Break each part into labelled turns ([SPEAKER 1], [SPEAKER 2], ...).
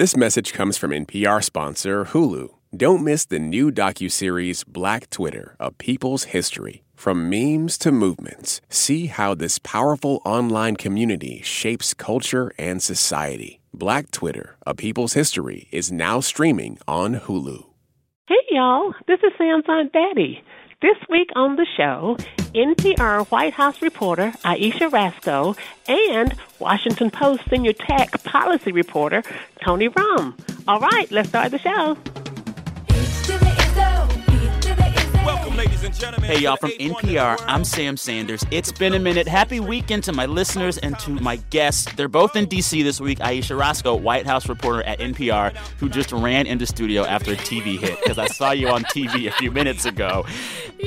[SPEAKER 1] This message comes from NPR sponsor Hulu. Don't miss the new docuseries Black Twitter, A People's History. From memes to movements, see how this powerful online community shapes culture and society. Black Twitter, A People's History is now streaming on Hulu.
[SPEAKER 2] Hey y'all, this is Sam's Aunt Betty. This week on the show, NPR White House reporter Ayesha Rascoe and Washington Post senior tech policy reporter Tony Romm. All right, let's start the show.
[SPEAKER 3] Hey, y'all, from NPR, I'm Sam Sanders. It's been a minute. Happy weekend to my listeners and to my guests. They're both in D.C. this week. Ayesha Rascoe, White House reporter at NPR, who just ran into studio after a TV hit because I saw you on TV a few minutes ago.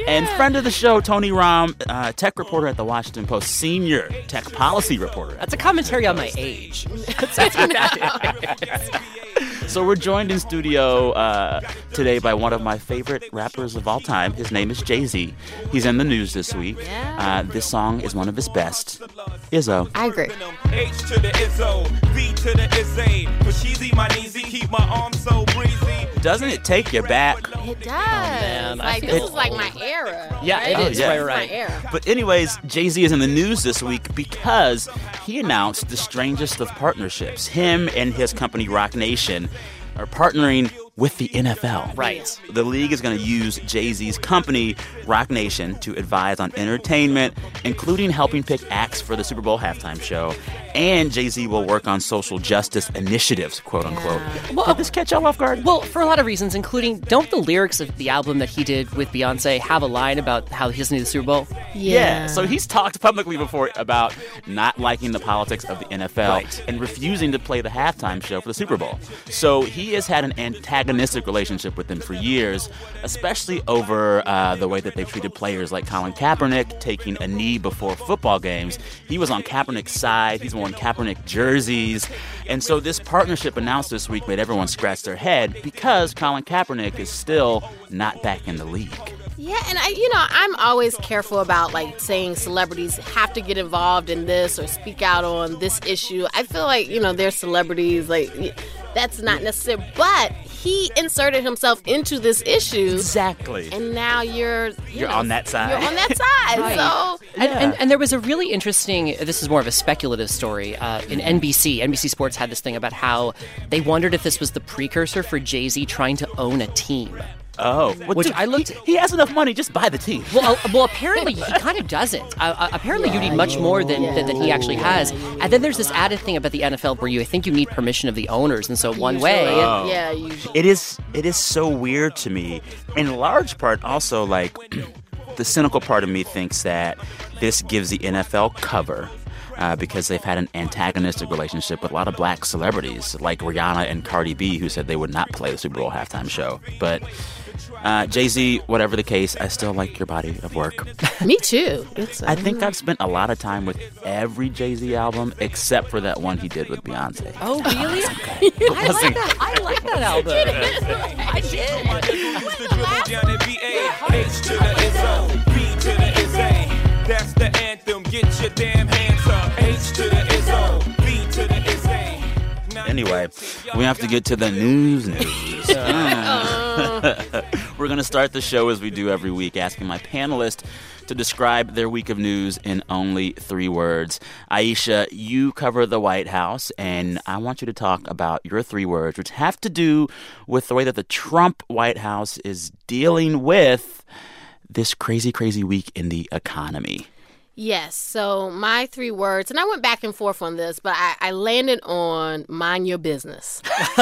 [SPEAKER 3] And friend of the show, Tony Romm, uh, tech reporter at the Washington Post, senior tech policy reporter.
[SPEAKER 4] That's a commentary on my age.
[SPEAKER 3] So we're joined in studio uh, today by one of my favorite rappers of all time. His name is Jay Z. He's in the news this week. Uh, this song is one of his best. Izzo.
[SPEAKER 5] I agree.
[SPEAKER 6] H to the Izzo, V to the Izzy. My kneesy, keep my arms so breezy.
[SPEAKER 3] Doesn't it take you back?
[SPEAKER 5] It does.
[SPEAKER 4] Oh, man,
[SPEAKER 5] like
[SPEAKER 4] feel-
[SPEAKER 5] this is like my era.
[SPEAKER 4] Yeah,
[SPEAKER 5] right?
[SPEAKER 4] it
[SPEAKER 3] Oh,
[SPEAKER 4] is.
[SPEAKER 3] yeah.
[SPEAKER 4] Right, right.
[SPEAKER 5] My era.
[SPEAKER 3] But anyways, Jay-Z is in the news this week because he announced the strangest of partnerships. Him and his company Roc Nation are partnering with the NFL.
[SPEAKER 4] Right.
[SPEAKER 3] The league is going to use Jay-Z's company Roc Nation to advise on entertainment, including helping pick acts for the Super Bowl halftime show. And Jay-Z will work on social justice initiatives, quote unquote.
[SPEAKER 4] Well,
[SPEAKER 3] Did this catch y'all off guard?
[SPEAKER 4] Well, for a lot of reasons, including don't the lyrics of the album that he did with Beyonce have a line about how he doesn't need the Super Bowl?
[SPEAKER 3] Yeah. So he's talked publicly before about not liking the politics of the NFL
[SPEAKER 4] Right.
[SPEAKER 3] and refusing to play the halftime show for the Super Bowl. So he has had an antagonistic relationship with them for years, especially over uh, the way that they've treated players like Colin Kaepernick taking a knee before football games. He was on Kaepernick's side. He's worn Kaepernick jerseys. And so this partnership announced this week made everyone scratch their head because Colin Kaepernick is still not back in the league.
[SPEAKER 5] Yeah, and I, you know, I'm always careful about like saying celebrities have to get involved in this or speak out on this issue. I feel like you know, they're celebrities, like that's not necessary. But he inserted himself into this issue,
[SPEAKER 3] Exactly.
[SPEAKER 5] and now you're you
[SPEAKER 3] You're
[SPEAKER 5] know,
[SPEAKER 3] on that side.
[SPEAKER 5] You're on that side.
[SPEAKER 4] Right.
[SPEAKER 5] So
[SPEAKER 4] And, and, and there was a really interesting, this is more of a speculative story. Uh, in NBC, NBC Sports had this thing about how they wondered if this was the precursor for Jay Z trying to own a team.
[SPEAKER 3] Oh, well,
[SPEAKER 4] Which
[SPEAKER 3] dude,
[SPEAKER 4] I looked-
[SPEAKER 3] He, he has enough money. Just buy the team.
[SPEAKER 4] Well, uh, well, apparently he kind of doesn't. Uh, uh, apparently, you need much more than, than, than he actually has. And then there's this added thing about the NFL where you I think you need permission of the owners, and so one way.
[SPEAKER 5] usually- yeah, usually.
[SPEAKER 3] It is. It is so weird to me. In large part, also like the cynical part of me thinks that this gives the NFL cover. Uh, because they've had an antagonistic relationship with a lot of black celebrities, like Rihanna and Cardi B, who said they would not play the Super Bowl halftime show. But uh, Jay Z, whatever the case, I still like your body of work.
[SPEAKER 5] Me too. It's,
[SPEAKER 3] I think I've spent a lot of time with every Jay Z album except for that one he did with Beyonce.
[SPEAKER 4] Oh, really? I like that. I like that album. I did.
[SPEAKER 6] It's the dribble down at VA. H to the Izzo, V to the Izzy. That's the anthem. Get your damn hands up. H to the Izzo, V to the Izzy.
[SPEAKER 3] Anyway, we have to get to the news news. We're going to start the show as we do every week, asking my panelists to describe their week of news in only three words. Ayesha, you cover the White House, and I want you to talk about your three words, which have to do with the way that the Trump White House is dealing with this crazy, crazy week in the economy.
[SPEAKER 5] Yes. So my three words, and I went back and forth on this, but I, I landed on mind your business.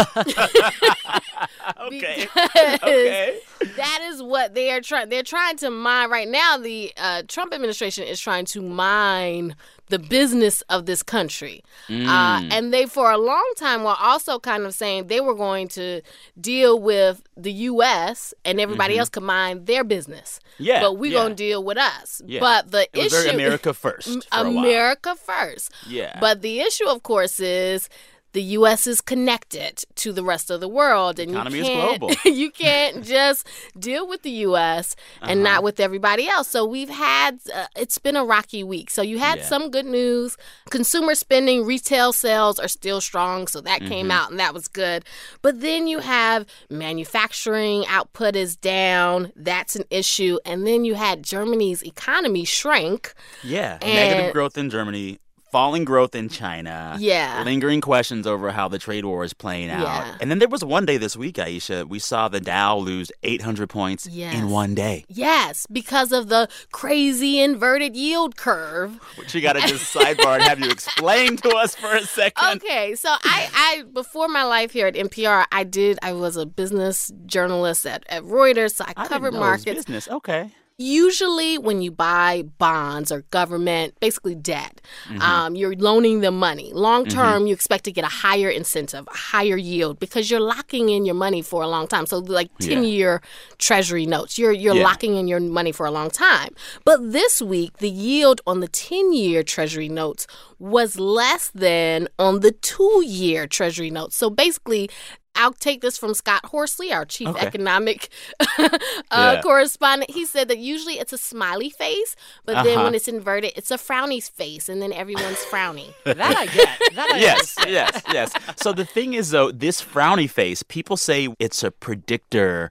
[SPEAKER 3] Okay.
[SPEAKER 5] okay. that is what they are trying. They're trying to mine right now. The uh, Trump administration is trying to mine the business of this country,
[SPEAKER 3] Mm.
[SPEAKER 5] uh, and they for a long time were also kind of saying they were going to deal with the U.S. and everybody else could mind their business.
[SPEAKER 3] Mm-hmm. Yeah,
[SPEAKER 5] but we
[SPEAKER 3] yeah.
[SPEAKER 5] gonna deal with us.
[SPEAKER 3] Yeah.
[SPEAKER 5] But the issue
[SPEAKER 3] America first. For a while.
[SPEAKER 5] America first.
[SPEAKER 3] Yeah.
[SPEAKER 5] But the issue, of course, is the U.S. is connected to the rest of the world, and
[SPEAKER 3] Economy
[SPEAKER 5] you can't the rest of the world, and
[SPEAKER 3] Economy is global.
[SPEAKER 5] you can't just deal with the U.S. and
[SPEAKER 3] Uh-huh.
[SPEAKER 5] not with everybody else. So we've had uh, it's been a rocky week. So you had
[SPEAKER 3] Yeah.
[SPEAKER 5] some good news. Consumer spending, retail sales are still strong, so that came
[SPEAKER 3] Mm-hmm.
[SPEAKER 5] out and that was good. But then you have manufacturing output is down. That's an issue, and then you had Germany's economy shrink.
[SPEAKER 3] Yeah. Negative growth in Germany, falling growth in China.
[SPEAKER 5] Yeah.
[SPEAKER 3] Lingering questions over how the trade war is playing out.
[SPEAKER 5] Yeah.
[SPEAKER 3] And then there was one day this week, Ayesha, we saw the Dow lose 800 points
[SPEAKER 5] Yes.
[SPEAKER 3] in one day.
[SPEAKER 5] Yes, because of the crazy inverted yield curve.
[SPEAKER 3] Which you got to just sidebar and have you explain to us for a second.
[SPEAKER 5] Okay, so I, I before my life here at NPR, I did I was a business journalist at, at Reuters, so I,
[SPEAKER 3] I
[SPEAKER 5] covered
[SPEAKER 3] know it was
[SPEAKER 5] markets.
[SPEAKER 3] business. Okay.
[SPEAKER 5] Usually, when you buy bonds or government, basically debt,
[SPEAKER 3] Mm-hmm.
[SPEAKER 5] um, you're loaning them money. Long term, you expect to get a higher incentive, a higher yield, because you're locking in your money for a long time. So, like
[SPEAKER 3] Yeah.
[SPEAKER 5] ten year Treasury notes, you're you're
[SPEAKER 3] Yeah.
[SPEAKER 5] locking in your money for a long time. But this week, the yield on the ten year Treasury notes was less than on the two year Treasury notes. So basically. I'll take this from Scott Horsley, our chief
[SPEAKER 3] Okay.
[SPEAKER 5] economic uh,
[SPEAKER 3] Yeah.
[SPEAKER 5] correspondent. He said that usually it's a smiley face, but then
[SPEAKER 3] Uh-huh.
[SPEAKER 5] when it's inverted, it's a frowny face, and then everyone's frowny.
[SPEAKER 4] That I get. That I
[SPEAKER 3] yes,
[SPEAKER 4] understand.
[SPEAKER 3] yes, yes. So the thing is, though, this frowny face, people say it's a predictor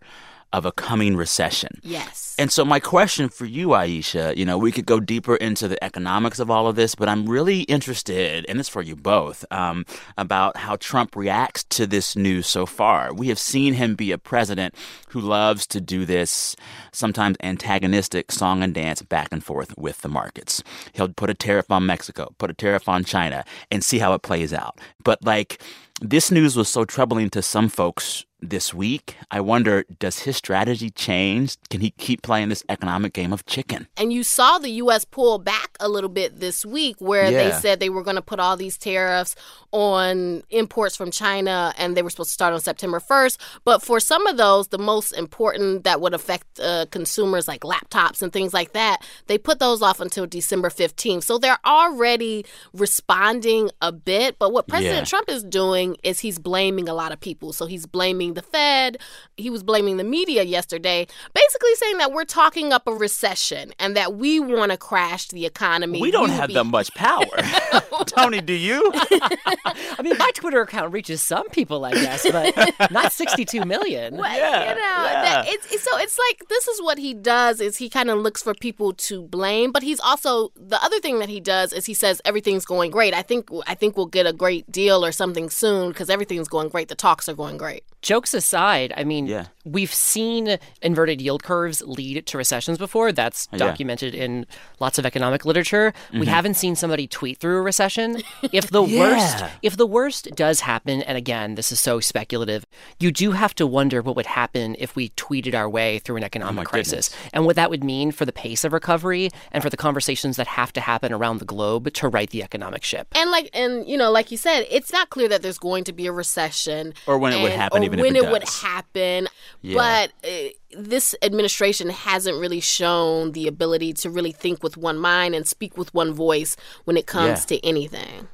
[SPEAKER 3] of a coming recession.
[SPEAKER 5] Yes.
[SPEAKER 3] And so, my question for you, Ayesha, you know, we could go deeper into the economics of all of this, but I'm really interested, and it's for you both, um, about how Trump reacts to this news so far. We have seen him be a president who loves to do this sometimes antagonistic song and dance back and forth with the markets. He'll put a tariff on Mexico, put a tariff on China, and see how it plays out. But, like, this news was so troubling to some folks this week. I wonder, does his strategy change? Can he keep playing this economic game of chicken?
[SPEAKER 5] And you saw the U.S. pull back a little bit this week where they said they were going to put all these tariffs on imports from China and they were supposed to start on September 1st. But for some of those, the most important that would affect uh, consumers like laptops and things like that, they put those off until December 15th. So they're already responding a bit. But what President
[SPEAKER 3] Yeah.
[SPEAKER 5] Trump is doing is he's blaming a lot of people. So he's blaming the Fed, he was blaming the media yesterday, basically saying that we're talking up a recession and that we want to crash the economy.
[SPEAKER 3] We don't
[SPEAKER 5] will
[SPEAKER 3] have
[SPEAKER 5] be-
[SPEAKER 3] that much power. Tony, do you?
[SPEAKER 4] I mean, my Twitter account reaches some people, I guess, but not 62 million.
[SPEAKER 5] Well,
[SPEAKER 3] Yeah,
[SPEAKER 5] you know,
[SPEAKER 3] yeah.
[SPEAKER 5] that, it's, it's- so it's like this is what he does is he kind of looks for people to blame, but he's also the other thing that he does is he says everything's going great. I think I think we'll get a great deal or something soon because everything's going great. The talks are going great.
[SPEAKER 4] Jokes aside, I mean,
[SPEAKER 3] Yeah.
[SPEAKER 4] we've seen inverted yield curves lead to recessions before. That's
[SPEAKER 3] Yeah. Mm-hmm.
[SPEAKER 4] documented in lots of economic literature. We haven't seen somebody tweet through a recession. If the worst, if the worst does happen, and again, this is so speculative, you do have to wonder what would happen if we tweeted our way through an economic
[SPEAKER 3] Oh
[SPEAKER 4] crisis,
[SPEAKER 3] goodness.
[SPEAKER 4] and what that would mean for the pace of recovery and for the conversations that have to happen around the globe to right the economic ship.
[SPEAKER 5] And like and you know, like you said, it's not clear that there's going to be a recession
[SPEAKER 3] Or when it would happen, even if
[SPEAKER 5] when
[SPEAKER 3] it
[SPEAKER 5] it would happen.
[SPEAKER 3] Yeah.
[SPEAKER 5] But uh, this administration hasn't really shown the ability to really think with one mind and speak with one voice when it comes
[SPEAKER 3] Yeah.
[SPEAKER 5] to anything.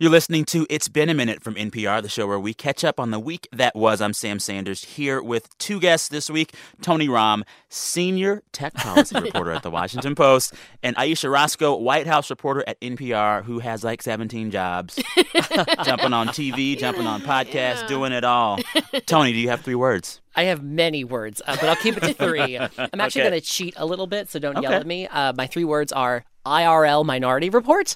[SPEAKER 3] You're listening to It's Been a Minute from NPR, the show where we catch up on the week that was. I'm Sam Sanders here with two guests this week Tony Romm, senior tech policy reporter at The Washington Post, and Ayesha Rascoe, White House reporter at NPR, who has like 17 jobs, jumping on TV, jumping on podcasts, doing it all. Tony, do you have three words?
[SPEAKER 4] I have many words, uh, but I'll keep it to three. I'm actually
[SPEAKER 3] Okay.
[SPEAKER 4] going to cheat a little bit, so don't yell at me. Uh, my three words are IRL Minority Report,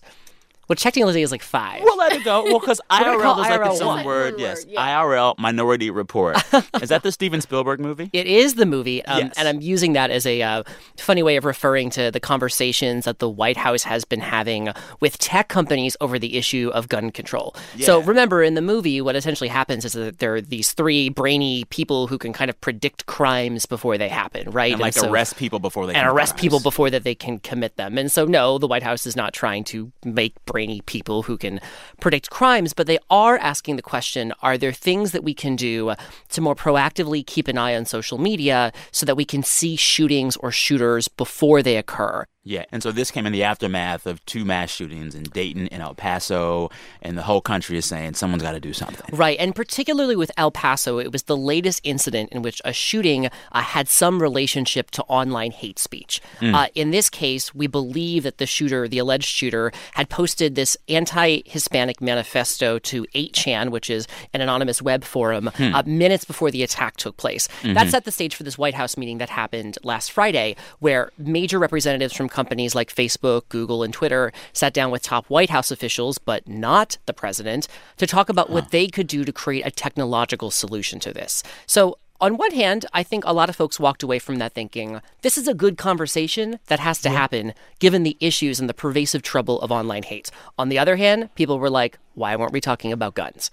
[SPEAKER 4] which technically is like five.
[SPEAKER 3] We'll let it go. Well, because IRL is like
[SPEAKER 4] IRL
[SPEAKER 3] its own word. Yes,
[SPEAKER 5] yeah.
[SPEAKER 3] IRL Minority Report. is that the Steven Spielberg movie?
[SPEAKER 4] It is the movie, um,
[SPEAKER 3] Yes.
[SPEAKER 4] and I'm using that as a uh, funny way of referring to the conversations that the White House has been having with tech companies over the issue of gun control. So remember, in the movie, what essentially happens is that there are these three brainy people who can kind of predict crimes before they happen, right?
[SPEAKER 3] And like
[SPEAKER 4] so-
[SPEAKER 3] arrest people before they
[SPEAKER 4] and arrest
[SPEAKER 3] crimes.
[SPEAKER 4] people before that they can commit them. And so, no, the White House is not trying to make brainy people who can predict crimes, but they are asking the question are there things that we can do to more proactively keep an eye on social media so that we can see shootings or shooters before they occur?
[SPEAKER 3] Yeah, and so this came in the aftermath of two mass shootings in Dayton and El Paso, and the whole country is saying someone's got to do something.
[SPEAKER 4] Right, and particularly with El Paso, it was the latest incident in which a shooting uh, had some relationship to online hate speech. Uh, in this case, we believe that the shooter, the alleged shooter, had posted this anti Hispanic manifesto to 8chan, which is an anonymous web forum, uh, minutes before the attack took place. That set the stage for this White House meeting that happened last Friday, where major representatives from companies like Facebook, Google, and Twitter sat down with top White House officials, but not the president, to talk about what ah. they could do to create a technological solution to this. So, on one hand, I think a lot of folks walked away from that thinking this is a good conversation that has to happen given the issues and the pervasive trouble of online hate. On the other hand, people were like, why weren't we talking about guns?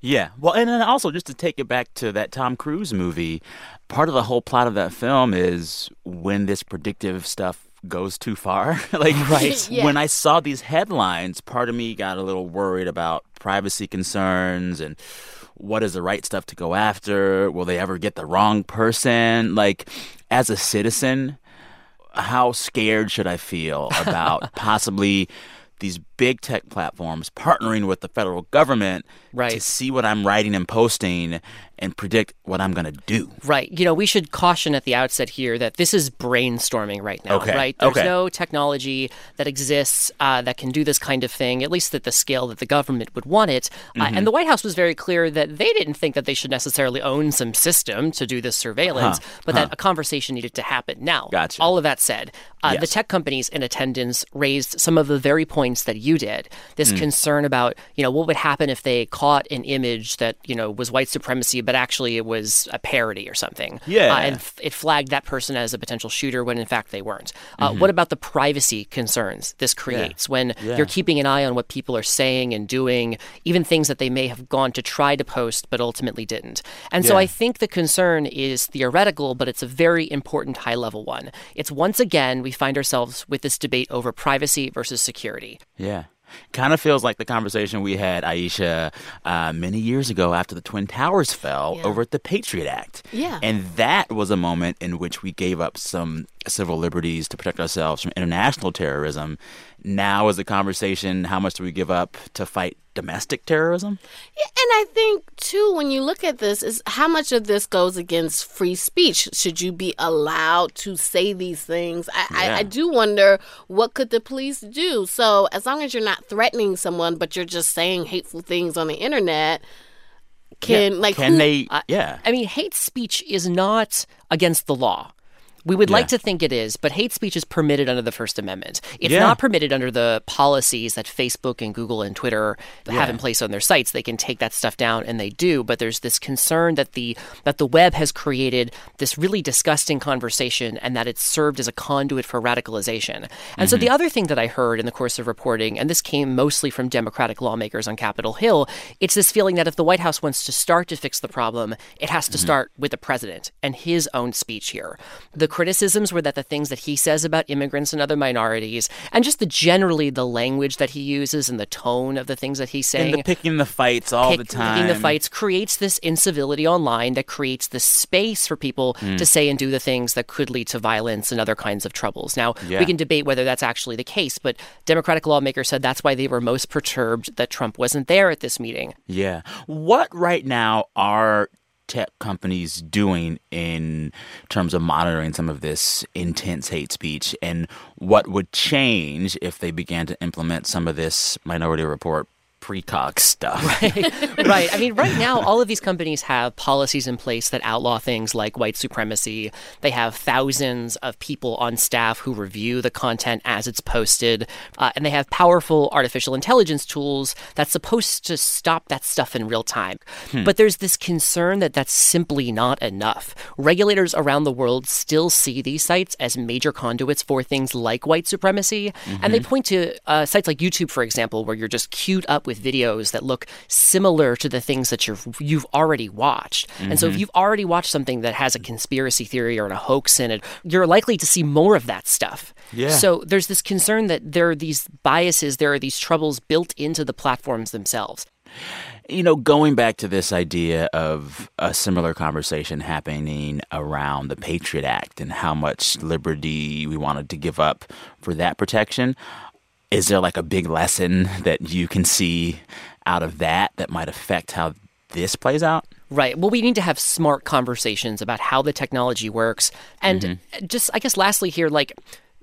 [SPEAKER 3] Yeah. Well, and then also just to take it back to that Tom Cruise movie, part of the whole plot of that film is when this predictive stuff goes too far. like
[SPEAKER 4] Right.
[SPEAKER 5] Yeah.
[SPEAKER 3] when I saw these headlines, part of me got a little worried about privacy concerns and what is the right stuff to go after? Will they ever get the wrong person? Like as a citizen, how scared should I feel about possibly these big tech platforms partnering with the federal government to see what I'm writing and posting and predict what I'm going to do?
[SPEAKER 4] Right. You know, we should caution at the outset here that this is brainstorming right now,
[SPEAKER 3] Okay.
[SPEAKER 4] right? There's
[SPEAKER 3] Okay.
[SPEAKER 4] no technology that exists uh, that can do this kind of thing, at least at the scale that the government would want it. Uh,
[SPEAKER 3] Mm-hmm.
[SPEAKER 4] and the White House was very clear that they didn't think that they should necessarily own some system to do this surveillance, but that a conversation needed to happen. Now,
[SPEAKER 3] Gotcha.
[SPEAKER 4] all of that said, uh, the tech companies in attendance raised some of the very points that you did. This
[SPEAKER 3] Mm.
[SPEAKER 4] concern about, you know, what would happen if they caught an image that, you know, was white supremacy, but actually it was a parody or something.
[SPEAKER 3] Yeah.
[SPEAKER 4] Uh, and f- it flagged that person as a potential shooter when in fact they weren't. Uh,
[SPEAKER 3] Mm-hmm.
[SPEAKER 4] What about the privacy concerns this creates when you're keeping an eye on what people are saying and doing, even things that they may have gone to try to post but ultimately didn't? And so I think the concern is theoretical, but it's a very important high level one. It's once again, we find ourselves with this debate over privacy versus security.
[SPEAKER 3] Yeah. Kind of feels like the conversation we had, Ayesha, uh, many years ago after the Twin Towers fell
[SPEAKER 5] Yeah.
[SPEAKER 3] over at the Patriot Act.
[SPEAKER 5] Yeah.
[SPEAKER 3] And that was a moment in which we gave up some civil liberties to protect ourselves from international terrorism. Now is the conversation how much do we give up to fight domestic terrorism?
[SPEAKER 5] Yeah, and I think too, when you look at this, is how much of this goes against free speech? Should you be allowed to say these things? I,
[SPEAKER 3] Yeah.
[SPEAKER 5] I, I do wonder what could the police do. So as long as you're not threatening someone, but you're just saying hateful things on the internet, can like
[SPEAKER 3] Can
[SPEAKER 5] who-
[SPEAKER 3] they? yeah.
[SPEAKER 4] I mean, hate speech is not against the law. We would like to think it is, but hate speech is permitted under the First Amendment. It's
[SPEAKER 3] Yeah.
[SPEAKER 4] not permitted under the policies that Facebook and Google and Twitter have in place on their sites. They can take that stuff down, and they do. But there's this concern that the that the web has created this really disgusting conversation, and that it's served as a conduit for radicalization. And so the mm-hmm. other thing that I heard in the course of reporting, and this came mostly from Democratic lawmakers on Capitol Hill, it's this feeling that if the White House wants to start to fix the problem, it has to mm-hmm. start with the president and his own speech here. The criticisms were that the things that he says about immigrants and other minorities, and just the generally the language that he uses and the tone of the things that he's saying,
[SPEAKER 3] And the picking the fights all
[SPEAKER 4] pick-
[SPEAKER 3] the time.
[SPEAKER 4] picking the fights creates this incivility online that creates the space for people
[SPEAKER 3] Hmm.
[SPEAKER 4] to say and do the things that could lead to violence and other kinds of troubles. Now,
[SPEAKER 3] Yeah.
[SPEAKER 4] we can debate whether that's actually the case, but Democratic lawmakers said that's why they were most perturbed that Trump wasn't there at this meeting.
[SPEAKER 3] Yeah. What right now are tech companies doing in terms of monitoring some of this intense hate speech? And what would change if they began to implement some of this minority report precog stuff?
[SPEAKER 4] right. right. I mean, right now, all of these companies have policies in place that outlaw things like white supremacy. They have thousands of people on staff who review the content as it's posted. Uh, and they have powerful artificial intelligence tools that's supposed to stop that stuff in real time. But there's this concern that that's simply not enough. Regulators around the world still see these sites as major conduits for things like white supremacy. And they point to uh, sites like YouTube, for example, where you're just queued up with videos that look similar to the things that you've you've already watched. And so if mm-hmm. you've already watched something that has a conspiracy theory or a hoax in it, you're likely to see more of that stuff.
[SPEAKER 3] Yeah.
[SPEAKER 4] So there's this concern that there are these biases, there are these troubles built into the platforms themselves.
[SPEAKER 3] You know, going back to this idea of a similar conversation happening around the Patriot Act and how much liberty we wanted to give up for that protection, is there like a big lesson that you can see out of that that might affect how this plays out?
[SPEAKER 4] Right. Well, we need to have smart conversations about how the technology works. And mm-hmm. just, I guess, lastly, here, like,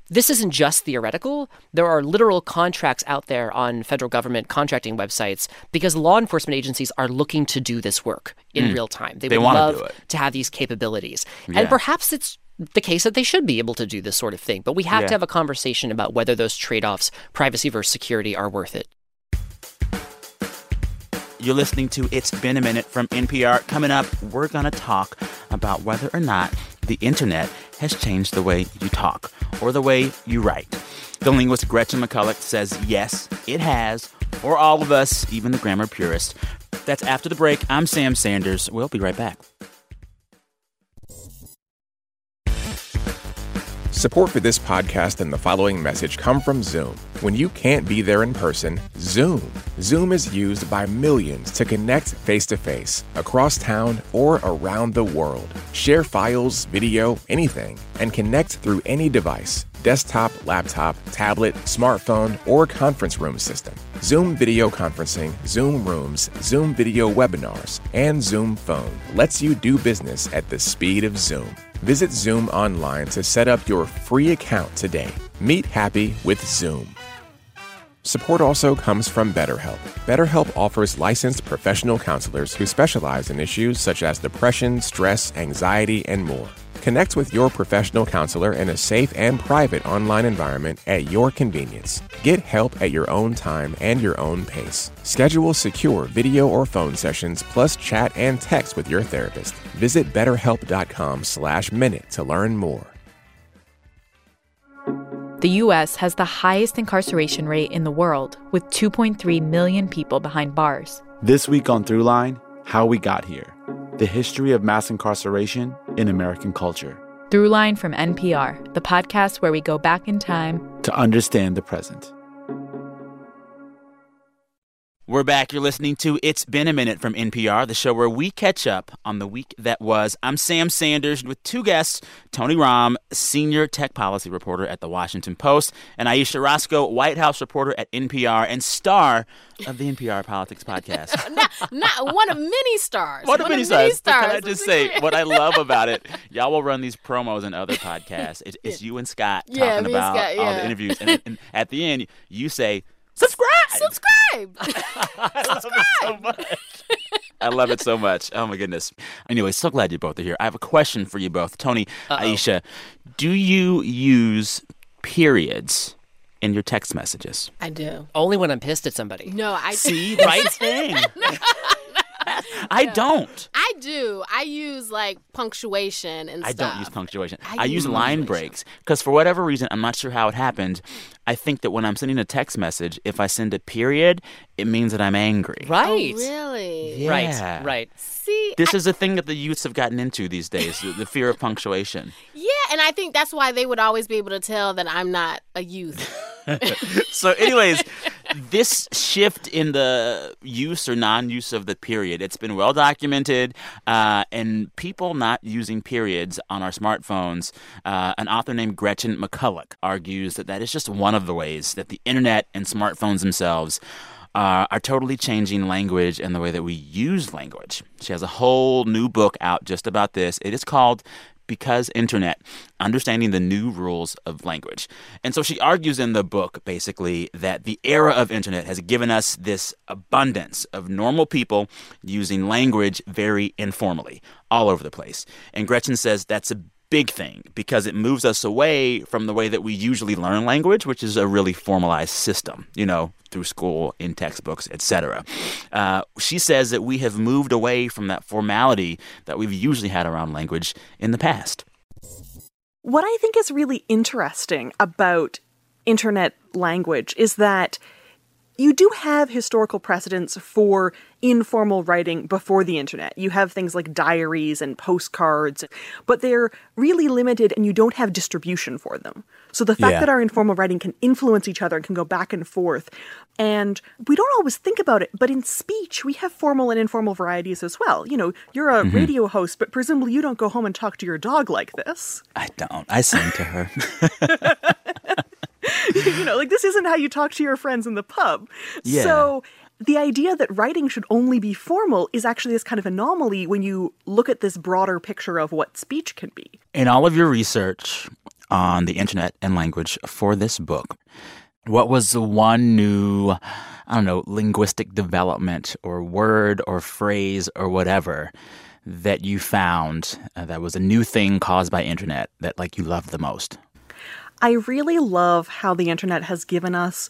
[SPEAKER 4] this isn't just theoretical. There are literal contracts out there on federal government contracting websites because law enforcement agencies are looking to do this work in mm. real time. They,
[SPEAKER 3] They
[SPEAKER 4] would love
[SPEAKER 3] do it.
[SPEAKER 4] to have these capabilities.
[SPEAKER 3] Yeah.
[SPEAKER 4] And perhaps it's the case that they should be able to do this sort of thing. But we have
[SPEAKER 3] Yeah.
[SPEAKER 4] to have a conversation about whether those trade offs, privacy versus security, are worth it.
[SPEAKER 3] You're listening to It's Been a Minute from NPR. Coming up, we're going to talk about whether or not the internet has changed the way you talk or the way you write. The linguist Gretchen McCulloch says yes, it has, for all of us, even the grammar purist. That's after the break. I'm Sam Sanders. We'll be right back.
[SPEAKER 1] Support for this podcast and the following message come from Zoom. When you can't be there in person, Zoom. Zoom is used by millions to connect face to face, across town, or around the world. Share files, video, anything, and connect through any device desktop, laptop, tablet, smartphone, or conference room system. Zoom video conferencing, Zoom rooms, Zoom video webinars, and Zoom phone lets you do business at the speed of Zoom. Visit Zoom online to set up your free account today. Meet happy with Zoom. Support also comes from BetterHelp. BetterHelp offers licensed professional counselors who specialize in issues such as depression, stress, anxiety, and more. Connect with your professional counselor in a safe and private online environment at your convenience. Get help at your own time and your own pace. Schedule secure video or phone sessions plus chat and text with your therapist. Visit betterhelp.com/minute to learn more.
[SPEAKER 7] The U.S. has the highest incarceration rate in the world, with 2.3 million people behind bars.
[SPEAKER 8] This week on Throughline, How We Got Here The History of Mass Incarceration in American Culture
[SPEAKER 7] Throughline from NPR, the podcast where we go back in time.
[SPEAKER 8] to understand the present.
[SPEAKER 3] We're back. You're listening to It's Been a Minute from NPR, the show where we catch up on the week that was. I'm Sam Sanders with two guests Tony Romm, senior tech policy reporter at The Washington Post, and Ayesha Rascoe, White House reporter at NPR and star of the NPR Politics Podcast.
[SPEAKER 5] not, not one of many stars.
[SPEAKER 3] What a mini stars. But Can I just say what I love about it? Y'all will run these promos and other podcasts. It, it's you and Scott
[SPEAKER 5] Yeah,
[SPEAKER 3] talking about
[SPEAKER 5] Scott,
[SPEAKER 3] all the interviews, and, and at the end you say subscribe.
[SPEAKER 5] Subscribe.
[SPEAKER 3] I love it so much. I love it so much. Oh my goodness. Anyway, so glad you both are here. I have a question for you both, Tony, Ayesha. Do you use periods in your text messages?
[SPEAKER 5] I do.
[SPEAKER 4] Only when I'm pissed at somebody.
[SPEAKER 5] No, I
[SPEAKER 3] See, right thing. I don't.
[SPEAKER 5] I do. I use like punctuation and
[SPEAKER 3] I
[SPEAKER 5] stuff.
[SPEAKER 3] don't use punctuation.
[SPEAKER 5] I
[SPEAKER 3] I, use
[SPEAKER 5] use
[SPEAKER 3] line breaks because for whatever reason, I'm not sure how it happened. I think that when I'm sending a text message, if I send a period, it means that I'm angry.
[SPEAKER 4] Oh, right.
[SPEAKER 5] Oh, really?
[SPEAKER 3] Yeah.
[SPEAKER 4] Right. Right.
[SPEAKER 5] See,
[SPEAKER 3] This is a thing that the youths have gotten into these days the, the fear of punctuation.
[SPEAKER 5] yeah, and I think that's why they would always be able to tell that I'm not a youth.
[SPEAKER 3] So, anyways, this shift in the use or non use of the period, it's been well documented. Uh, and people not using periods on our smartphones, uh, an author named Gretchen McCulloch argues that that is just one of the ways that the internet and smartphones themselves uh, are totally changing language and the way that we use language. She has a whole new book out just about this. It is called because internet understanding the new rules of language. And so she argues in the book basically that the era of internet has given us this abundance of normal people using language very informally all over the place. And gretchen says that's a big thing because it moves us away from the way that we usually learn language which is a really formalized system you know through school in textbooks etc uh, she says that we have moved away from that formality that we've usually had around language in the past.
[SPEAKER 9] What I think is really interesting about internet language is that you do have historical precedents for informal writing before the internet. You have things like diaries and postcards, but they're really limited and you don't have distribution for them. So the fact
[SPEAKER 3] Yeah.
[SPEAKER 9] that our informal writing can influence each other and can go back and forth, and we don't always think about it, but in speech, we have formal and informal varieties as well. You know, you're a
[SPEAKER 3] Mm-hmm.
[SPEAKER 9] radio host, but presumably you don't go home and talk to your dog like this.
[SPEAKER 3] I don't. I sing to her.
[SPEAKER 9] you know, like this isn't how you talk to your friends in the pub.
[SPEAKER 3] Yeah.
[SPEAKER 9] So the idea that writing should only be formal is actually this kind of anomaly when you look at this broader picture of what speech can be.
[SPEAKER 3] In all of your research on the internet and language for this book, what was the one new, I don't know, linguistic development or word or phrase or whatever that you found uh, that was a new thing caused by internet that like you loved the most?
[SPEAKER 9] I really love how the internet has given us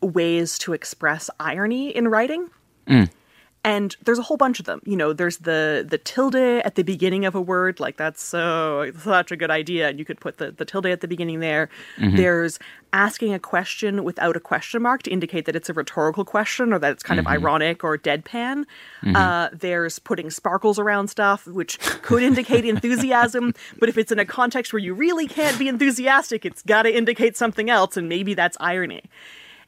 [SPEAKER 9] ways to express irony in writing. Mm. And there's a whole bunch of them. You know, there's the the tilde at the beginning of a word, like that's so such a good idea, and you could put the, the tilde at the beginning there. Mm-hmm. There's asking a question without a question mark to indicate that it's a rhetorical question or that it's kind of mm-hmm. ironic or deadpan. Mm-hmm. Uh, there's putting sparkles around stuff, which could indicate enthusiasm, but if it's in a context where you really can't be enthusiastic, it's got to indicate something else, and maybe that's irony.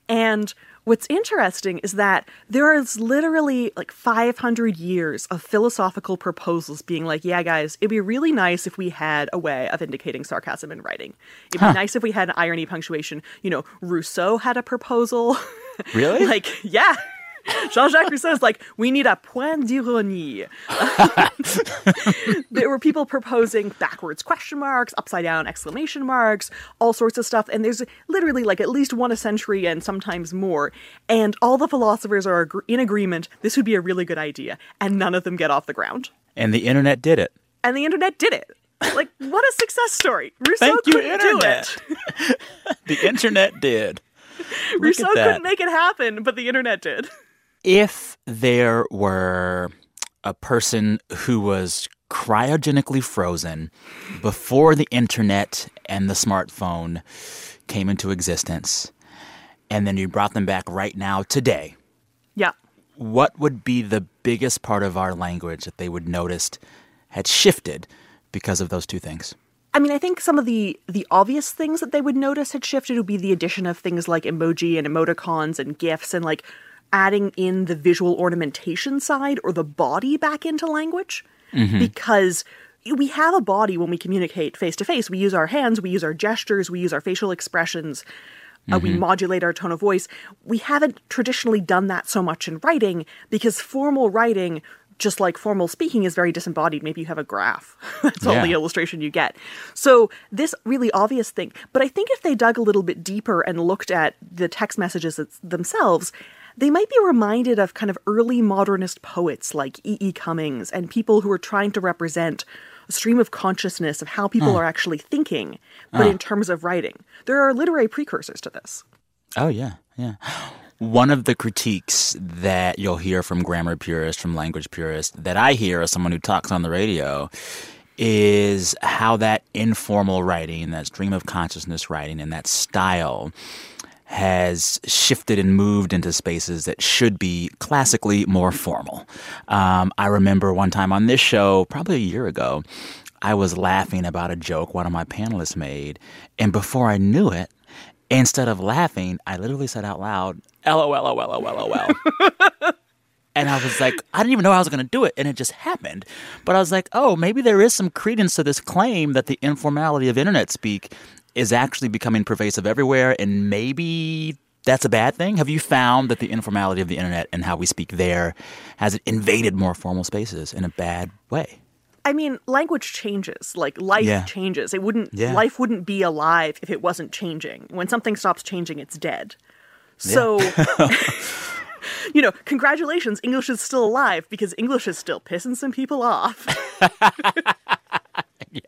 [SPEAKER 9] And what's interesting is that there is literally like 500 years of philosophical proposals being like, yeah, guys, it'd be really nice if we had a way of indicating sarcasm in writing. It'd be nice if we had an irony punctuation. You know, Rousseau had a proposal.
[SPEAKER 3] Really?
[SPEAKER 9] like, yeah. Jean Jacques Rousseau is like, we need a point d'ironie. there were people proposing backwards question marks, upside down exclamation marks, all sorts of stuff. And there's literally like at least one a century and sometimes more. And all the philosophers are in agreement this would be a really good idea. And none of them get off the ground.
[SPEAKER 3] And the internet did it.
[SPEAKER 9] And the internet did it. Like, what a success story. Rousseau
[SPEAKER 3] Thank you,
[SPEAKER 9] couldn't
[SPEAKER 3] internet.
[SPEAKER 9] do it.
[SPEAKER 3] The internet did.
[SPEAKER 9] Rousseau couldn't make it happen, but the internet did.
[SPEAKER 3] If there were a person who was cryogenically frozen before the internet and the smartphone came into existence, and then you brought them back right now today,
[SPEAKER 9] Yeah.
[SPEAKER 3] what would be the biggest part of our language that they would notice had shifted because of those two things?
[SPEAKER 9] I mean, I think some of the the obvious things that they would notice had shifted would be the addition of things like emoji and emoticons and gifs and like adding in the visual ornamentation side or the body back into language because we have a body when we communicate face to face. We use our hands, we use our gestures, we use our facial expressions. Uh, we modulate our tone of voice. We haven't traditionally done that so much in writing because formal writing, just like formal speaking, is very disembodied. Maybe you have a graph. That's all the illustration you get. So, this really obvious thing. But I think if they dug a little bit deeper and looked at the text messages themselves, they might be reminded of kind of early modernist poets like E. E. Cummings and people who are trying to represent a stream of consciousness of how people hmm. are actually thinking, but in hmm. terms of writing. There are literary precursors to this.
[SPEAKER 3] Oh, yeah, yeah. One of the critiques that you'll hear from grammar purists, from language purists, that I hear as someone who talks on the radio, is how that informal writing, that stream of consciousness writing, and that style has shifted and moved into spaces that should be classically more formal. Um, I remember one time on this show, probably a year ago, I was laughing about a joke one of my panelists made, and before I knew it, instead of laughing, I literally said out loud, "LOL, LOL, LOL, LOL." And I was like, I didn't even know I was going to do it, and it just happened. But I was like, oh, maybe there is some credence to this claim that the informality of internet speak is actually becoming pervasive everywhere, and maybe that's a bad thing. Have you found that the informality of the internet and how we speak there has it invaded more formal spaces in a bad way?
[SPEAKER 9] I mean, language changes. Like life
[SPEAKER 3] Yeah.
[SPEAKER 9] changes. It wouldn't
[SPEAKER 3] Yeah.
[SPEAKER 9] life wouldn't be alive if it wasn't changing. When something stops changing, it's dead. So you know, congratulations, English is still alive because English is still pissing some people off.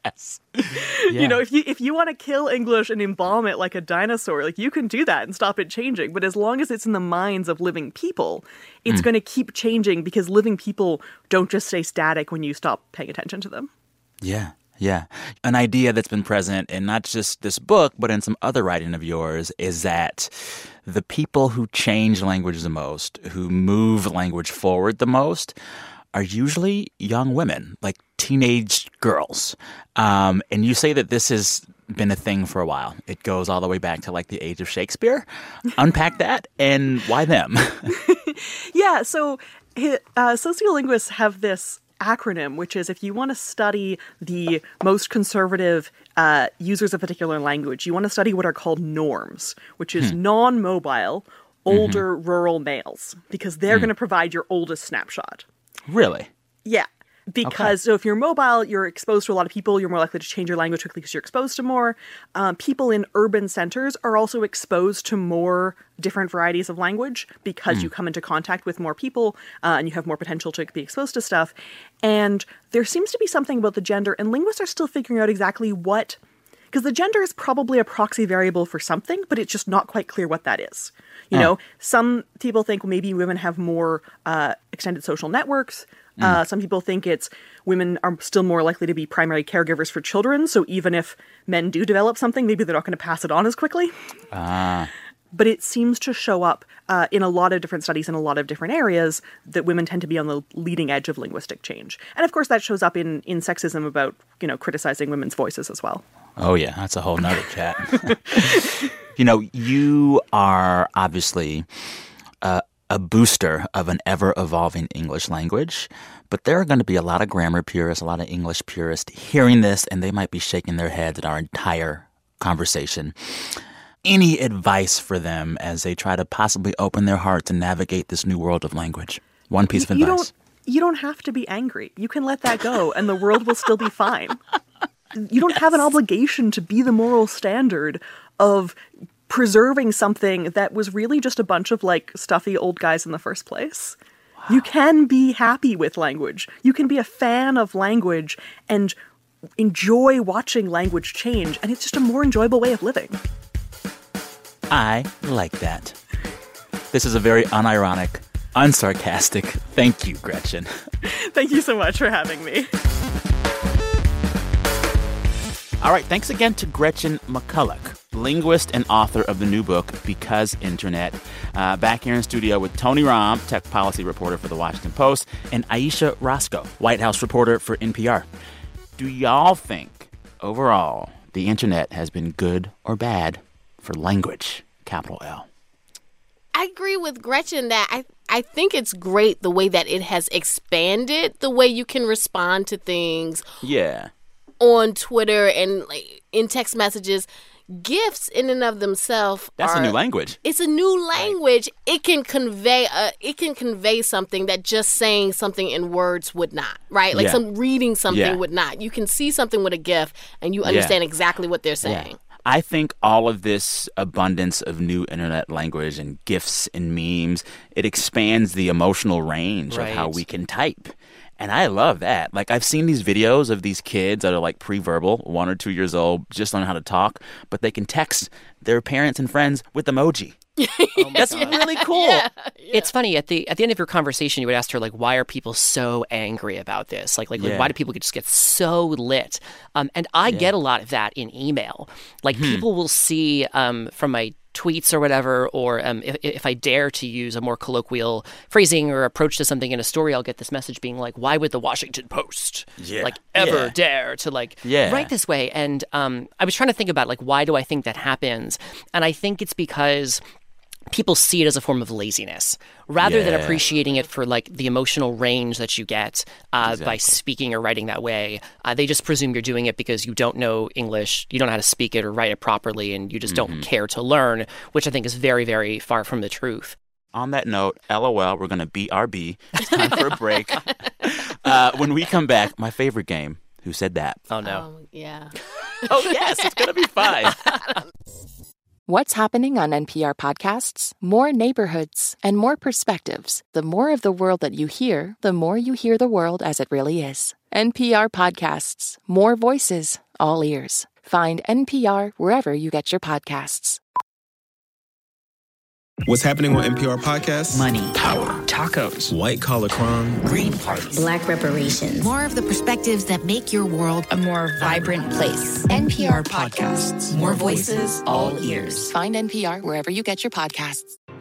[SPEAKER 3] Yes.
[SPEAKER 9] You know, if you if you want to kill English and embalm it like a dinosaur, like you can do that and stop it changing. But as long as it's in the minds of living people, it's hmm. going to keep changing because living people don't just stay static when you stop paying attention to them.
[SPEAKER 3] Yeah, Yeah. An idea that's been present in not just this book, but in some other writing of yours is that the people who change language the most, who move language forward the most, are usually young women, like teenage girls. Um, and you say that this has been a thing for a while. It goes all the way back to like the age of Shakespeare. Unpack that and why them?
[SPEAKER 9] Yeah, so uh, sociolinguists have this acronym, which is if you want to study the most conservative uh, users of a particular language, you want to study what are called norms, which is hmm. non mobile, mm-hmm. older rural males, because they're hmm. going to provide your oldest snapshot.
[SPEAKER 3] really?
[SPEAKER 9] Yeah. Because so if you're mobile, you're exposed to a lot of people. You're more likely to change your language quickly because you're exposed to more. Um, people in urban centers are also exposed to more different varieties of language because you come into contact with more people uh, and you have more potential to be exposed to stuff. And there seems to be something about the gender, and linguists are still figuring out exactly what. Because the gender is probably a proxy variable for something, but it's just not quite clear what that is. You know, some people think maybe women have more uh, extended social networks. Uh, some people think it's women are still more likely to be primary caregivers for children. So even if men do develop something, maybe they're not going to pass it on as quickly. Ah But it seems to show up uh, in a lot of different studies in a lot of different areas that women tend to be on the leading edge of linguistic change. And of course, that shows up in, in sexism about, you know, criticizing women's voices as well.
[SPEAKER 3] Oh, yeah. That's a whole nother chat. you know, you are obviously a, a booster of an ever evolving English language, but there are going to be a lot of grammar purists, a lot of English purists hearing this, and they might be shaking their heads at our entire conversation. Any advice for them as they try to possibly open their heart to navigate this new world of language? One piece of
[SPEAKER 9] you
[SPEAKER 3] advice.
[SPEAKER 9] don't you don't have to be angry. You can let that go and the world will still be fine. You don't have an obligation to be the moral standard of preserving something that was really just a bunch of like stuffy old guys in the first place. You can be happy with language. You can be a fan of language and enjoy watching language change and it's just a more enjoyable way of living.
[SPEAKER 3] I like that. This is a very unironic, unsarcastic thank you, Gretchen.
[SPEAKER 9] Thank you so much for having me.
[SPEAKER 3] All right, thanks again to Gretchen McCulloch, linguist and author of the new book, Because Internet. Uh, back here in studio with Tony Romm, tech policy reporter for The Washington Post, and Ayesha Rascoe, White House reporter for NPR. Do y'all think, overall, the internet has been good or bad for language? Capital L.
[SPEAKER 5] I agree with Gretchen that I I think it's great the way that it has expanded the way you can respond to things
[SPEAKER 3] Yeah.
[SPEAKER 5] On Twitter and like in text messages. Gifts in and of themselves
[SPEAKER 3] That's
[SPEAKER 5] are,
[SPEAKER 3] a new language.
[SPEAKER 5] It's a new language. It can convey a, it can convey something that just saying something in words would not, right? Like
[SPEAKER 3] Yeah.
[SPEAKER 5] some reading something
[SPEAKER 3] Yeah.
[SPEAKER 5] would not. You can see something with a gift and you understand exactly what they're saying.
[SPEAKER 3] I think all of this abundance of new internet language and gifs and memes, it expands the emotional range of how we can type. And I love that. Like I've seen these videos of these kids that are like pre-verbal, one or two years old, just learn how to talk, but they can text their parents and friends with emoji. That's really cool.
[SPEAKER 4] It's funny at the at the end of your conversation, you would ask her like, "Why are people so angry about this? Like, like, like why do people just get so lit?" Um, and I get a lot of that in email. Like,
[SPEAKER 3] Hmm.
[SPEAKER 4] people will see um, from my tweets or whatever, or um, if, if I dare to use a more colloquial phrasing or approach to something in a story, I'll get this message being like, "Why would the Washington Post
[SPEAKER 3] Yeah.
[SPEAKER 4] like ever
[SPEAKER 3] Yeah.
[SPEAKER 4] dare to like
[SPEAKER 3] Yeah.
[SPEAKER 4] write this way?" And um, I was trying to think about like, why do I think that happens? And I think it's because people see it as a form of laziness rather than appreciating it for like the emotional range that you get uh, by speaking or writing that way uh, they just presume you're doing it because you don't know english you don't know how to speak it or write it properly and you just don't care to learn which i think is very very far from the truth
[SPEAKER 3] On that note, LOL, we're going to be BRB. It's time for a break. uh, when we come back, my favorite game, Who Said That?
[SPEAKER 4] oh no
[SPEAKER 5] Um, yeah.
[SPEAKER 3] Oh, yes, it's going to be fun.
[SPEAKER 10] What's happening on NPR podcasts? More neighborhoods and more perspectives. The more of the world that you hear, the more you hear the world as it really is. NPR podcasts, more voices, all ears. Find NPR wherever you get your podcasts.
[SPEAKER 11] What's happening on NPR podcasts?
[SPEAKER 12] Money, power, tacos,
[SPEAKER 11] white collar crime,
[SPEAKER 12] green parties,
[SPEAKER 13] black reparations.
[SPEAKER 14] More of the perspectives that make your world
[SPEAKER 12] a more vibrant place.
[SPEAKER 14] NPR podcasts. More voices, all ears.
[SPEAKER 10] Find NPR wherever you get your podcasts.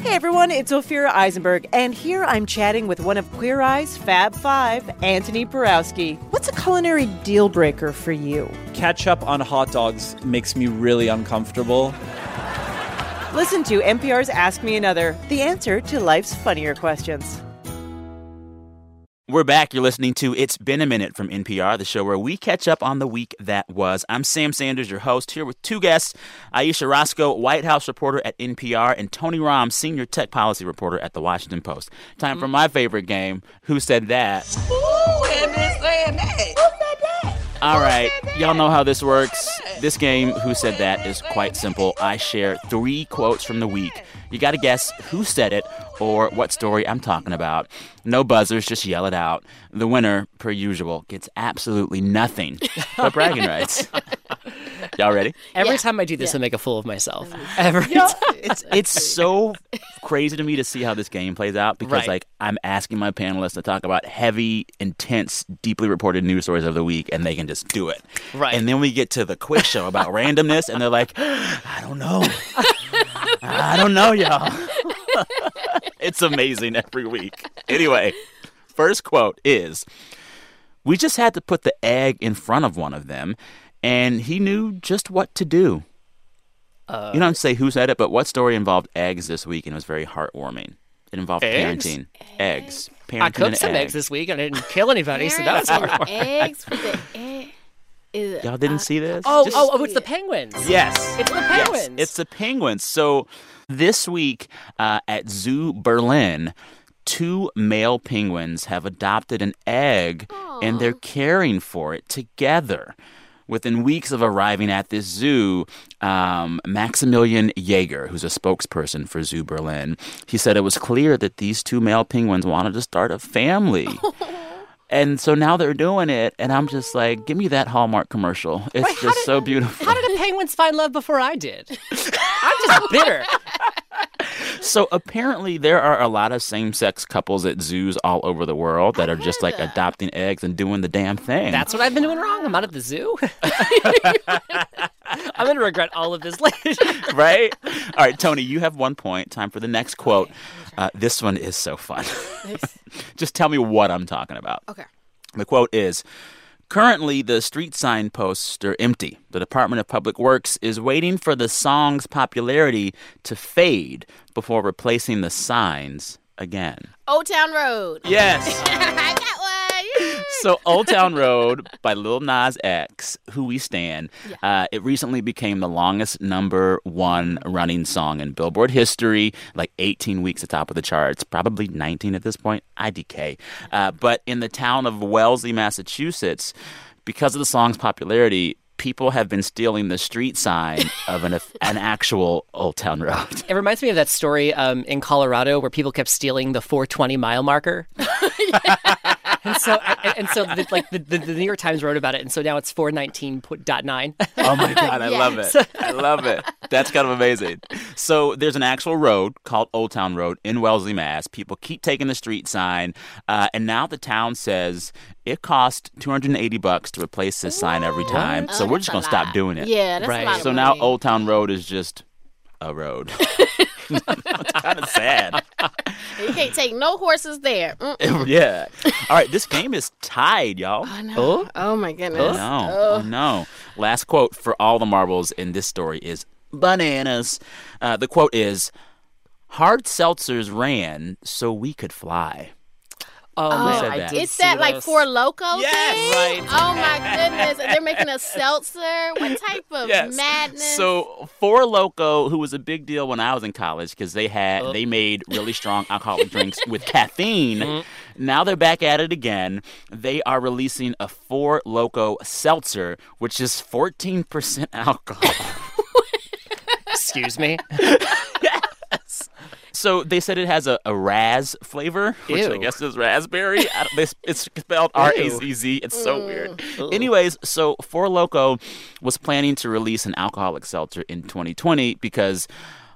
[SPEAKER 15] Hey everyone, it's Ophira Eisenberg, and here I'm chatting with one of Queer Eye's Fab Five, Antoni Porowski. What's a culinary deal breaker for you?
[SPEAKER 16] Ketchup on hot dogs makes me really uncomfortable.
[SPEAKER 15] Listen to NPR's Ask Me Another, the answer to life's funnier questions.
[SPEAKER 3] We're back. You're listening to It's Been a Minute from NPR, the show where we catch up on the week that was. I'm Sam Sanders, your host, here with two guests Ayesha Rascoe, White House reporter at NPR, and Tony Romm, senior tech policy reporter at The Washington Post. Time for mm-hmm. my favorite game Who Said That?
[SPEAKER 17] Ooh, and saying that. Who said that?
[SPEAKER 3] All right, y'all know how this works. This game, Who Said That, is quite simple. I share three quotes from the week. You got to guess who said it or what story I'm talking about. No buzzers, just yell it out. The winner, per usual, gets absolutely nothing but bragging rights. Y'all ready?
[SPEAKER 4] Every time I do this, I make a fool of myself. Every
[SPEAKER 3] Yeah, it's it's so crazy to me to see how this game plays out because
[SPEAKER 4] Right.
[SPEAKER 3] like I'm asking my panelists to talk about heavy, intense, deeply reported news stories of the week, and they can just do it.
[SPEAKER 4] Right.
[SPEAKER 3] And then we get to the quiz show about randomness, and they're like, I don't know, I don't know, y'all. it's amazing every week. Anyway, first quote is. We just had to put the egg in front of one of them, and he knew just what to do.
[SPEAKER 4] Uh,
[SPEAKER 3] you don't say who said it, but what story involved eggs this week and it was very heartwarming? It involved
[SPEAKER 4] Eggs?
[SPEAKER 3] parenting. Eggs. Parenting
[SPEAKER 4] I cooked
[SPEAKER 3] and
[SPEAKER 4] some eggs this week and I didn't kill anybody, so that's
[SPEAKER 5] Parents
[SPEAKER 4] hard.
[SPEAKER 5] and eggs for the egg. Is,
[SPEAKER 3] Y'all didn't see this?
[SPEAKER 4] Oh,
[SPEAKER 3] Just-
[SPEAKER 4] oh, oh, it's the penguins.
[SPEAKER 3] Yes.
[SPEAKER 4] It's the
[SPEAKER 3] Yes,
[SPEAKER 4] penguins.
[SPEAKER 3] it's the penguins. So this week uh, at Zoo Berlin, two male penguins have adopted an egg and they're caring for it together. Within weeks of arriving at this zoo, um, Maximilian Jaeger, who's a spokesperson for Zoo Berlin, he said it was clear that these two male penguins wanted to start a family. And so now they're doing it, and I'm just like, give me that Hallmark commercial. It's just so beautiful.
[SPEAKER 4] How did the penguins find love before I did? I'm just bitter.
[SPEAKER 3] So apparently, there are a lot of same-sex couples at zoos all over the world that are just like adopting eggs and doing the damn thing.
[SPEAKER 4] That's what I've been doing wrong. I'm not at the zoo. I'm going to regret all of this later.
[SPEAKER 3] right. All right, Tony, you have one point. Time for the next quote. Uh, this one is so fun. just tell me what I'm talking about.
[SPEAKER 5] Okay.
[SPEAKER 3] The quote is. Currently, the street sign posts are empty. The Department of Public Works is waiting for the song's popularity to fade before replacing the signs again.
[SPEAKER 5] Old Town Road.
[SPEAKER 3] Yes.
[SPEAKER 5] I got one.
[SPEAKER 3] So, Old Town Road by Lil Nas X, Who We Stand, uh, it recently became the longest number one running song in Billboard history, like 18 weeks atop of the charts, probably 19 at this point. IDK. Uh, but in the town of Wellesley, Massachusetts, because of the song's popularity, people have been stealing the street sign of an, an actual Old Town Road.
[SPEAKER 4] It reminds me of that story um, in Colorado where people kept stealing the 420 mile marker. and so, and, and so, the, like the, the, the New York Times wrote about it, and so now it's 419.9.
[SPEAKER 3] Oh my God, I love it. I love it. That's kind of amazing. So there's an actual road called Old Town Road in Wellesley, Mass. People keep taking the street sign, uh, and now the town says it costs 280 bucks to replace this sign every time.
[SPEAKER 5] Oh,
[SPEAKER 3] so we're just gonna stop doing it.
[SPEAKER 5] Yeah, that's a Right. lot of
[SPEAKER 3] So now. Old Town Road is just a road. it's kind of sad.
[SPEAKER 5] You can't take no horses there. Mm-mm.
[SPEAKER 3] yeah. All right, this game is tied, y'all.
[SPEAKER 5] I know. Oh, my goodness.
[SPEAKER 3] No,
[SPEAKER 5] Oh.
[SPEAKER 3] no. Last quote for all the marbles in this story is bananas. Uh, the quote is Hard seltzers ran so we could fly.
[SPEAKER 4] Oh,
[SPEAKER 3] Who oh,
[SPEAKER 4] man,
[SPEAKER 3] said
[SPEAKER 4] I
[SPEAKER 3] that?
[SPEAKER 4] did
[SPEAKER 5] It's
[SPEAKER 4] see
[SPEAKER 5] that like
[SPEAKER 4] this.
[SPEAKER 5] Four Loco
[SPEAKER 3] Yes.
[SPEAKER 5] thing.
[SPEAKER 3] Right.
[SPEAKER 5] Oh my goodness! They're making a seltzer. What type of
[SPEAKER 3] Yes.
[SPEAKER 5] madness?
[SPEAKER 3] So Four Loco, who was a big deal when I was in college because they had oh. they made really strong alcoholic drinks with caffeine. Mm-hmm. Now they're back at it again. They are releasing a Four Loco seltzer, which is 14% alcohol.
[SPEAKER 4] Excuse me.
[SPEAKER 3] So they said it has a, a raz flavor, which I guess is raspberry. It's, it's spelled R A Z Z. It's so weird. Anyways, so Four Loco was planning to release an alcoholic seltzer in 2020 because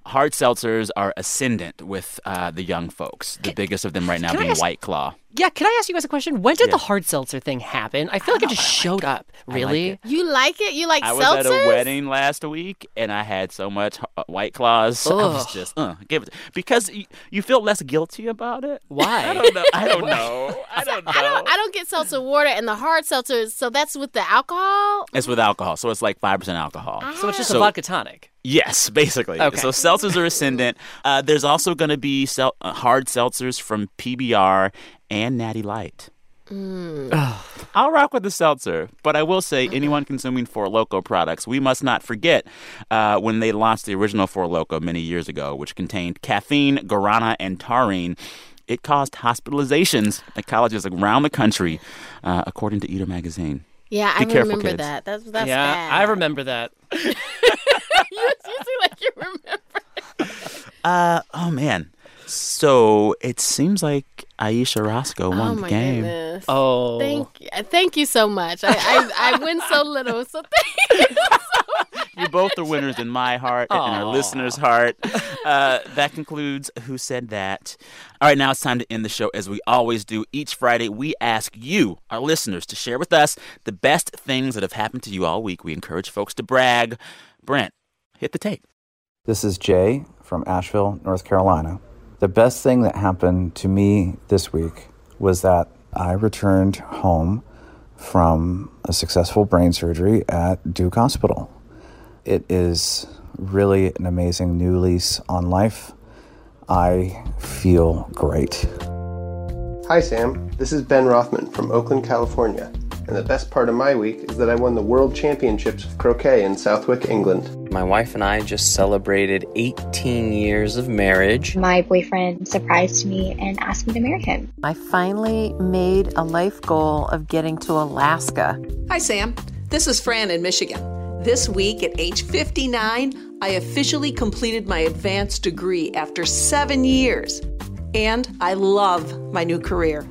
[SPEAKER 3] hard seltzers are ascendant with uh, the young folks. The biggest of them right now
[SPEAKER 4] can
[SPEAKER 3] being
[SPEAKER 4] ask-
[SPEAKER 3] White Claw.
[SPEAKER 4] Yeah, can I ask you guys a question? When did
[SPEAKER 3] Yeah.
[SPEAKER 4] the hard seltzer thing happen? I feel like it just showed up. Really?
[SPEAKER 5] you like it? You like seltzer?
[SPEAKER 3] I was at a wedding last week and I had so much uh, White Claws. I was just uh, give it because y- you feel less guilty about it.
[SPEAKER 4] Why?
[SPEAKER 3] I don't know. I don't know. I don't know.
[SPEAKER 5] I don't. I don't get seltzer water and the hard seltzers. So that's with the alcohol.
[SPEAKER 3] It's with alcohol, so it's like five percent alcohol.
[SPEAKER 4] So it's just
[SPEAKER 3] So-
[SPEAKER 4] a vodka tonic.
[SPEAKER 3] Yes, basically.
[SPEAKER 4] Okay.
[SPEAKER 3] So seltzers are ascendant. Uh, there's also going to be sel- uh, hard seltzers from PBR and Natty Light. I'll rock with the seltzer, but I will say anyone consuming Four Loco products, we must not forget uh, when they launched the original Four Loco many years ago, which contained caffeine, guarana, and taurine. It caused hospitalizations at colleges around the country, uh, according to Eater magazine.
[SPEAKER 5] Yeah,
[SPEAKER 3] Be
[SPEAKER 5] I
[SPEAKER 3] careful,
[SPEAKER 5] remember
[SPEAKER 3] kids.
[SPEAKER 5] that. That's that's
[SPEAKER 4] yeah,
[SPEAKER 5] bad.
[SPEAKER 4] I remember that.
[SPEAKER 5] you, you seem like you remember.
[SPEAKER 3] Uh oh man. So it seems like Ayesha Rascoe won
[SPEAKER 5] oh
[SPEAKER 3] the game.
[SPEAKER 5] goodness.
[SPEAKER 4] Oh.
[SPEAKER 5] Thank you. Thank you so much. I, I, I win so little. So thank you.
[SPEAKER 3] You both are winners in my heart and in our listeners' heart. Uh, that concludes Who Said That. All right, now it's time to end the show as we always do. Each Friday, we ask you, our listeners, to share with us the best things that have happened to you all week. We encourage folks to brag. Brent, hit the tape.
[SPEAKER 13] This is Jay from Asheville, North Carolina. The best thing that happened to me this week was that I returned home from a successful brain surgery at Duke Hospital. It is really an amazing new lease on life. I feel great.
[SPEAKER 18] Hi, Sam. This is Ben Rothman from Oakland, California. And the best part of my week is that I won the World Championships of Croquet in Southwick, England.
[SPEAKER 19] My wife and I just celebrated 18 years of marriage.
[SPEAKER 20] My boyfriend surprised me and asked me to marry him.
[SPEAKER 21] I finally made a life goal of getting to Alaska.
[SPEAKER 22] Hi, Sam. This is Fran in Michigan. This week at age 59, I officially completed my advanced degree after seven years. And I love my new career.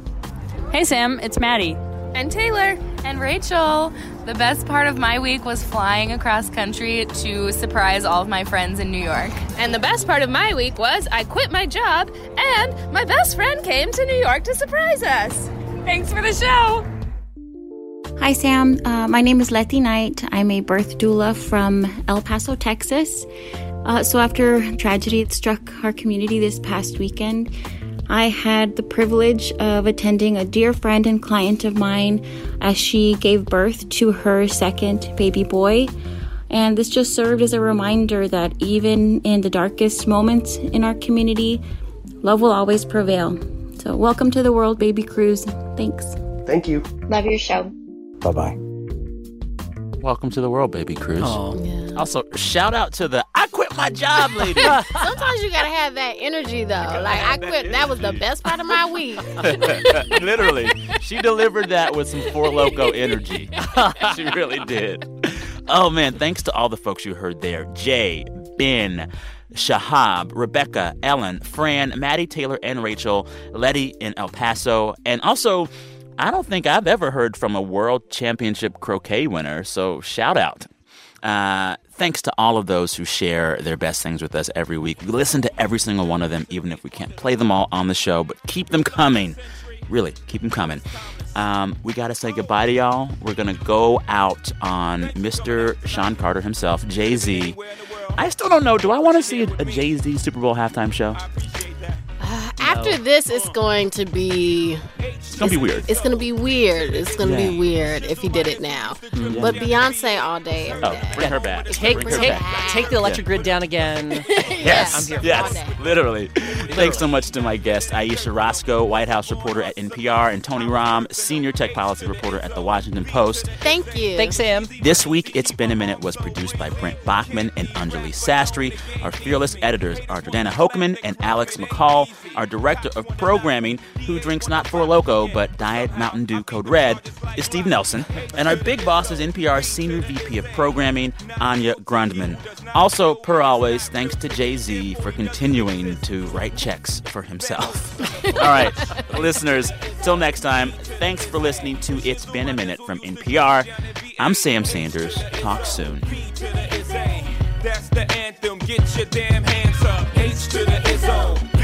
[SPEAKER 23] Hey, Sam, it's Maddie.
[SPEAKER 24] And Taylor. And Rachel. The best part of my week was flying across country to surprise all of my friends in New York. And the best part of my week was I quit my job and my best friend came to New York to surprise us. Thanks for the show.
[SPEAKER 20] Hi, Sam. Uh, my name is Letty Knight. I'm a birth doula from El Paso, Texas. Uh, so, after tragedy struck our community this past weekend, I had the privilege of attending a dear friend and client of mine as she gave birth to her second baby boy. And this just served as a reminder that even in the darkest moments in our community, love will always prevail. So, welcome to the world, baby Cruz. Thanks.
[SPEAKER 18] Thank you.
[SPEAKER 20] Love your show.
[SPEAKER 13] Bye bye.
[SPEAKER 3] Welcome to the world, baby Cruz.
[SPEAKER 4] Oh.
[SPEAKER 3] Also, shout out to the I quit my job lady.
[SPEAKER 5] Sometimes you gotta have that energy though. Like I quit. That was the best part of my week.
[SPEAKER 3] Literally, she delivered that with some Four Loco energy. she really did. Oh man, thanks to all the folks you heard there Jay, Ben, Shahab, Rebecca, Ellen, Fran, Maddie, Taylor, and Rachel, Letty in El Paso, and also. I don't think I've ever heard from a world championship croquet winner, so shout out. Uh, thanks to all of those who share their best things with us every week. We listen to every single one of them, even if we can't play them all on the show, but keep them coming. Really, keep them coming. Um, we got to say goodbye to y'all. We're going to go out on Mr. Sean Carter himself, Jay Z. I still don't know. Do I want to see a, a Jay Z Super Bowl halftime show?
[SPEAKER 5] After After this, it's going to be.
[SPEAKER 3] It's gonna be weird.
[SPEAKER 5] It's gonna be weird. It's gonna
[SPEAKER 3] Yeah.
[SPEAKER 5] be weird if he did it now.
[SPEAKER 3] Mm.
[SPEAKER 5] But Beyonce all day, every
[SPEAKER 3] Oh,
[SPEAKER 5] day.
[SPEAKER 3] bring her back.
[SPEAKER 4] Take
[SPEAKER 3] Bring her
[SPEAKER 4] take
[SPEAKER 3] back.
[SPEAKER 4] take the electric grid down again.
[SPEAKER 3] Yes,
[SPEAKER 4] I'm here
[SPEAKER 3] yes,
[SPEAKER 4] all
[SPEAKER 3] literally. Thanks so much to my guest, Ayesha Rascoe, White House reporter at NPR, and Tony Romm, senior tech policy reporter at The Washington Post.
[SPEAKER 5] Thank you.
[SPEAKER 4] Thanks, Sam.
[SPEAKER 3] This week, It's Been a Minute was produced by Brent Baughman and Anjali Sastry. Our fearless editors are Jordana Hochman and Alex McCall. Our director of programming, who drinks not Four Loco but Diet Mountain Dew Code Red, is Steve Nelson. And our big boss is NPR's senior VP of programming, Anya Grundmann. Also, per always, thanks to Jay Z for continuing to write checks for himself. All right, listeners, till next time, thanks for listening to It's Been a Minute from NPR. I'm Sam Sanders. Talk soon.
[SPEAKER 25] That's the anthem. Get your damn hands up. H to the Izzo,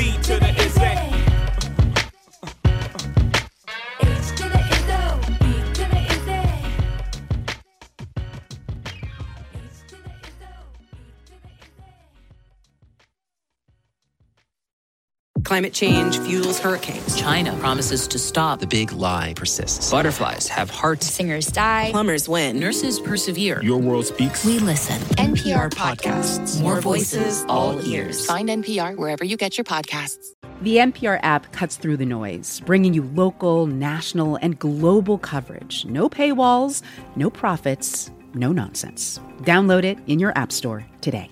[SPEAKER 12] Climate change fuels hurricanes. China promises to stop. The big lie persists. Butterflies have hearts. Singers die. Plumbers win. Nurses persevere.
[SPEAKER 11] Your world speaks.
[SPEAKER 12] We listen.
[SPEAKER 10] NPR podcasts.
[SPEAKER 12] More voices, all ears.
[SPEAKER 10] Find NPR wherever you get your podcasts.
[SPEAKER 26] The NPR app cuts through the noise, bringing you local, national, and global coverage. No paywalls, no profits, no nonsense. Download it in your App Store today.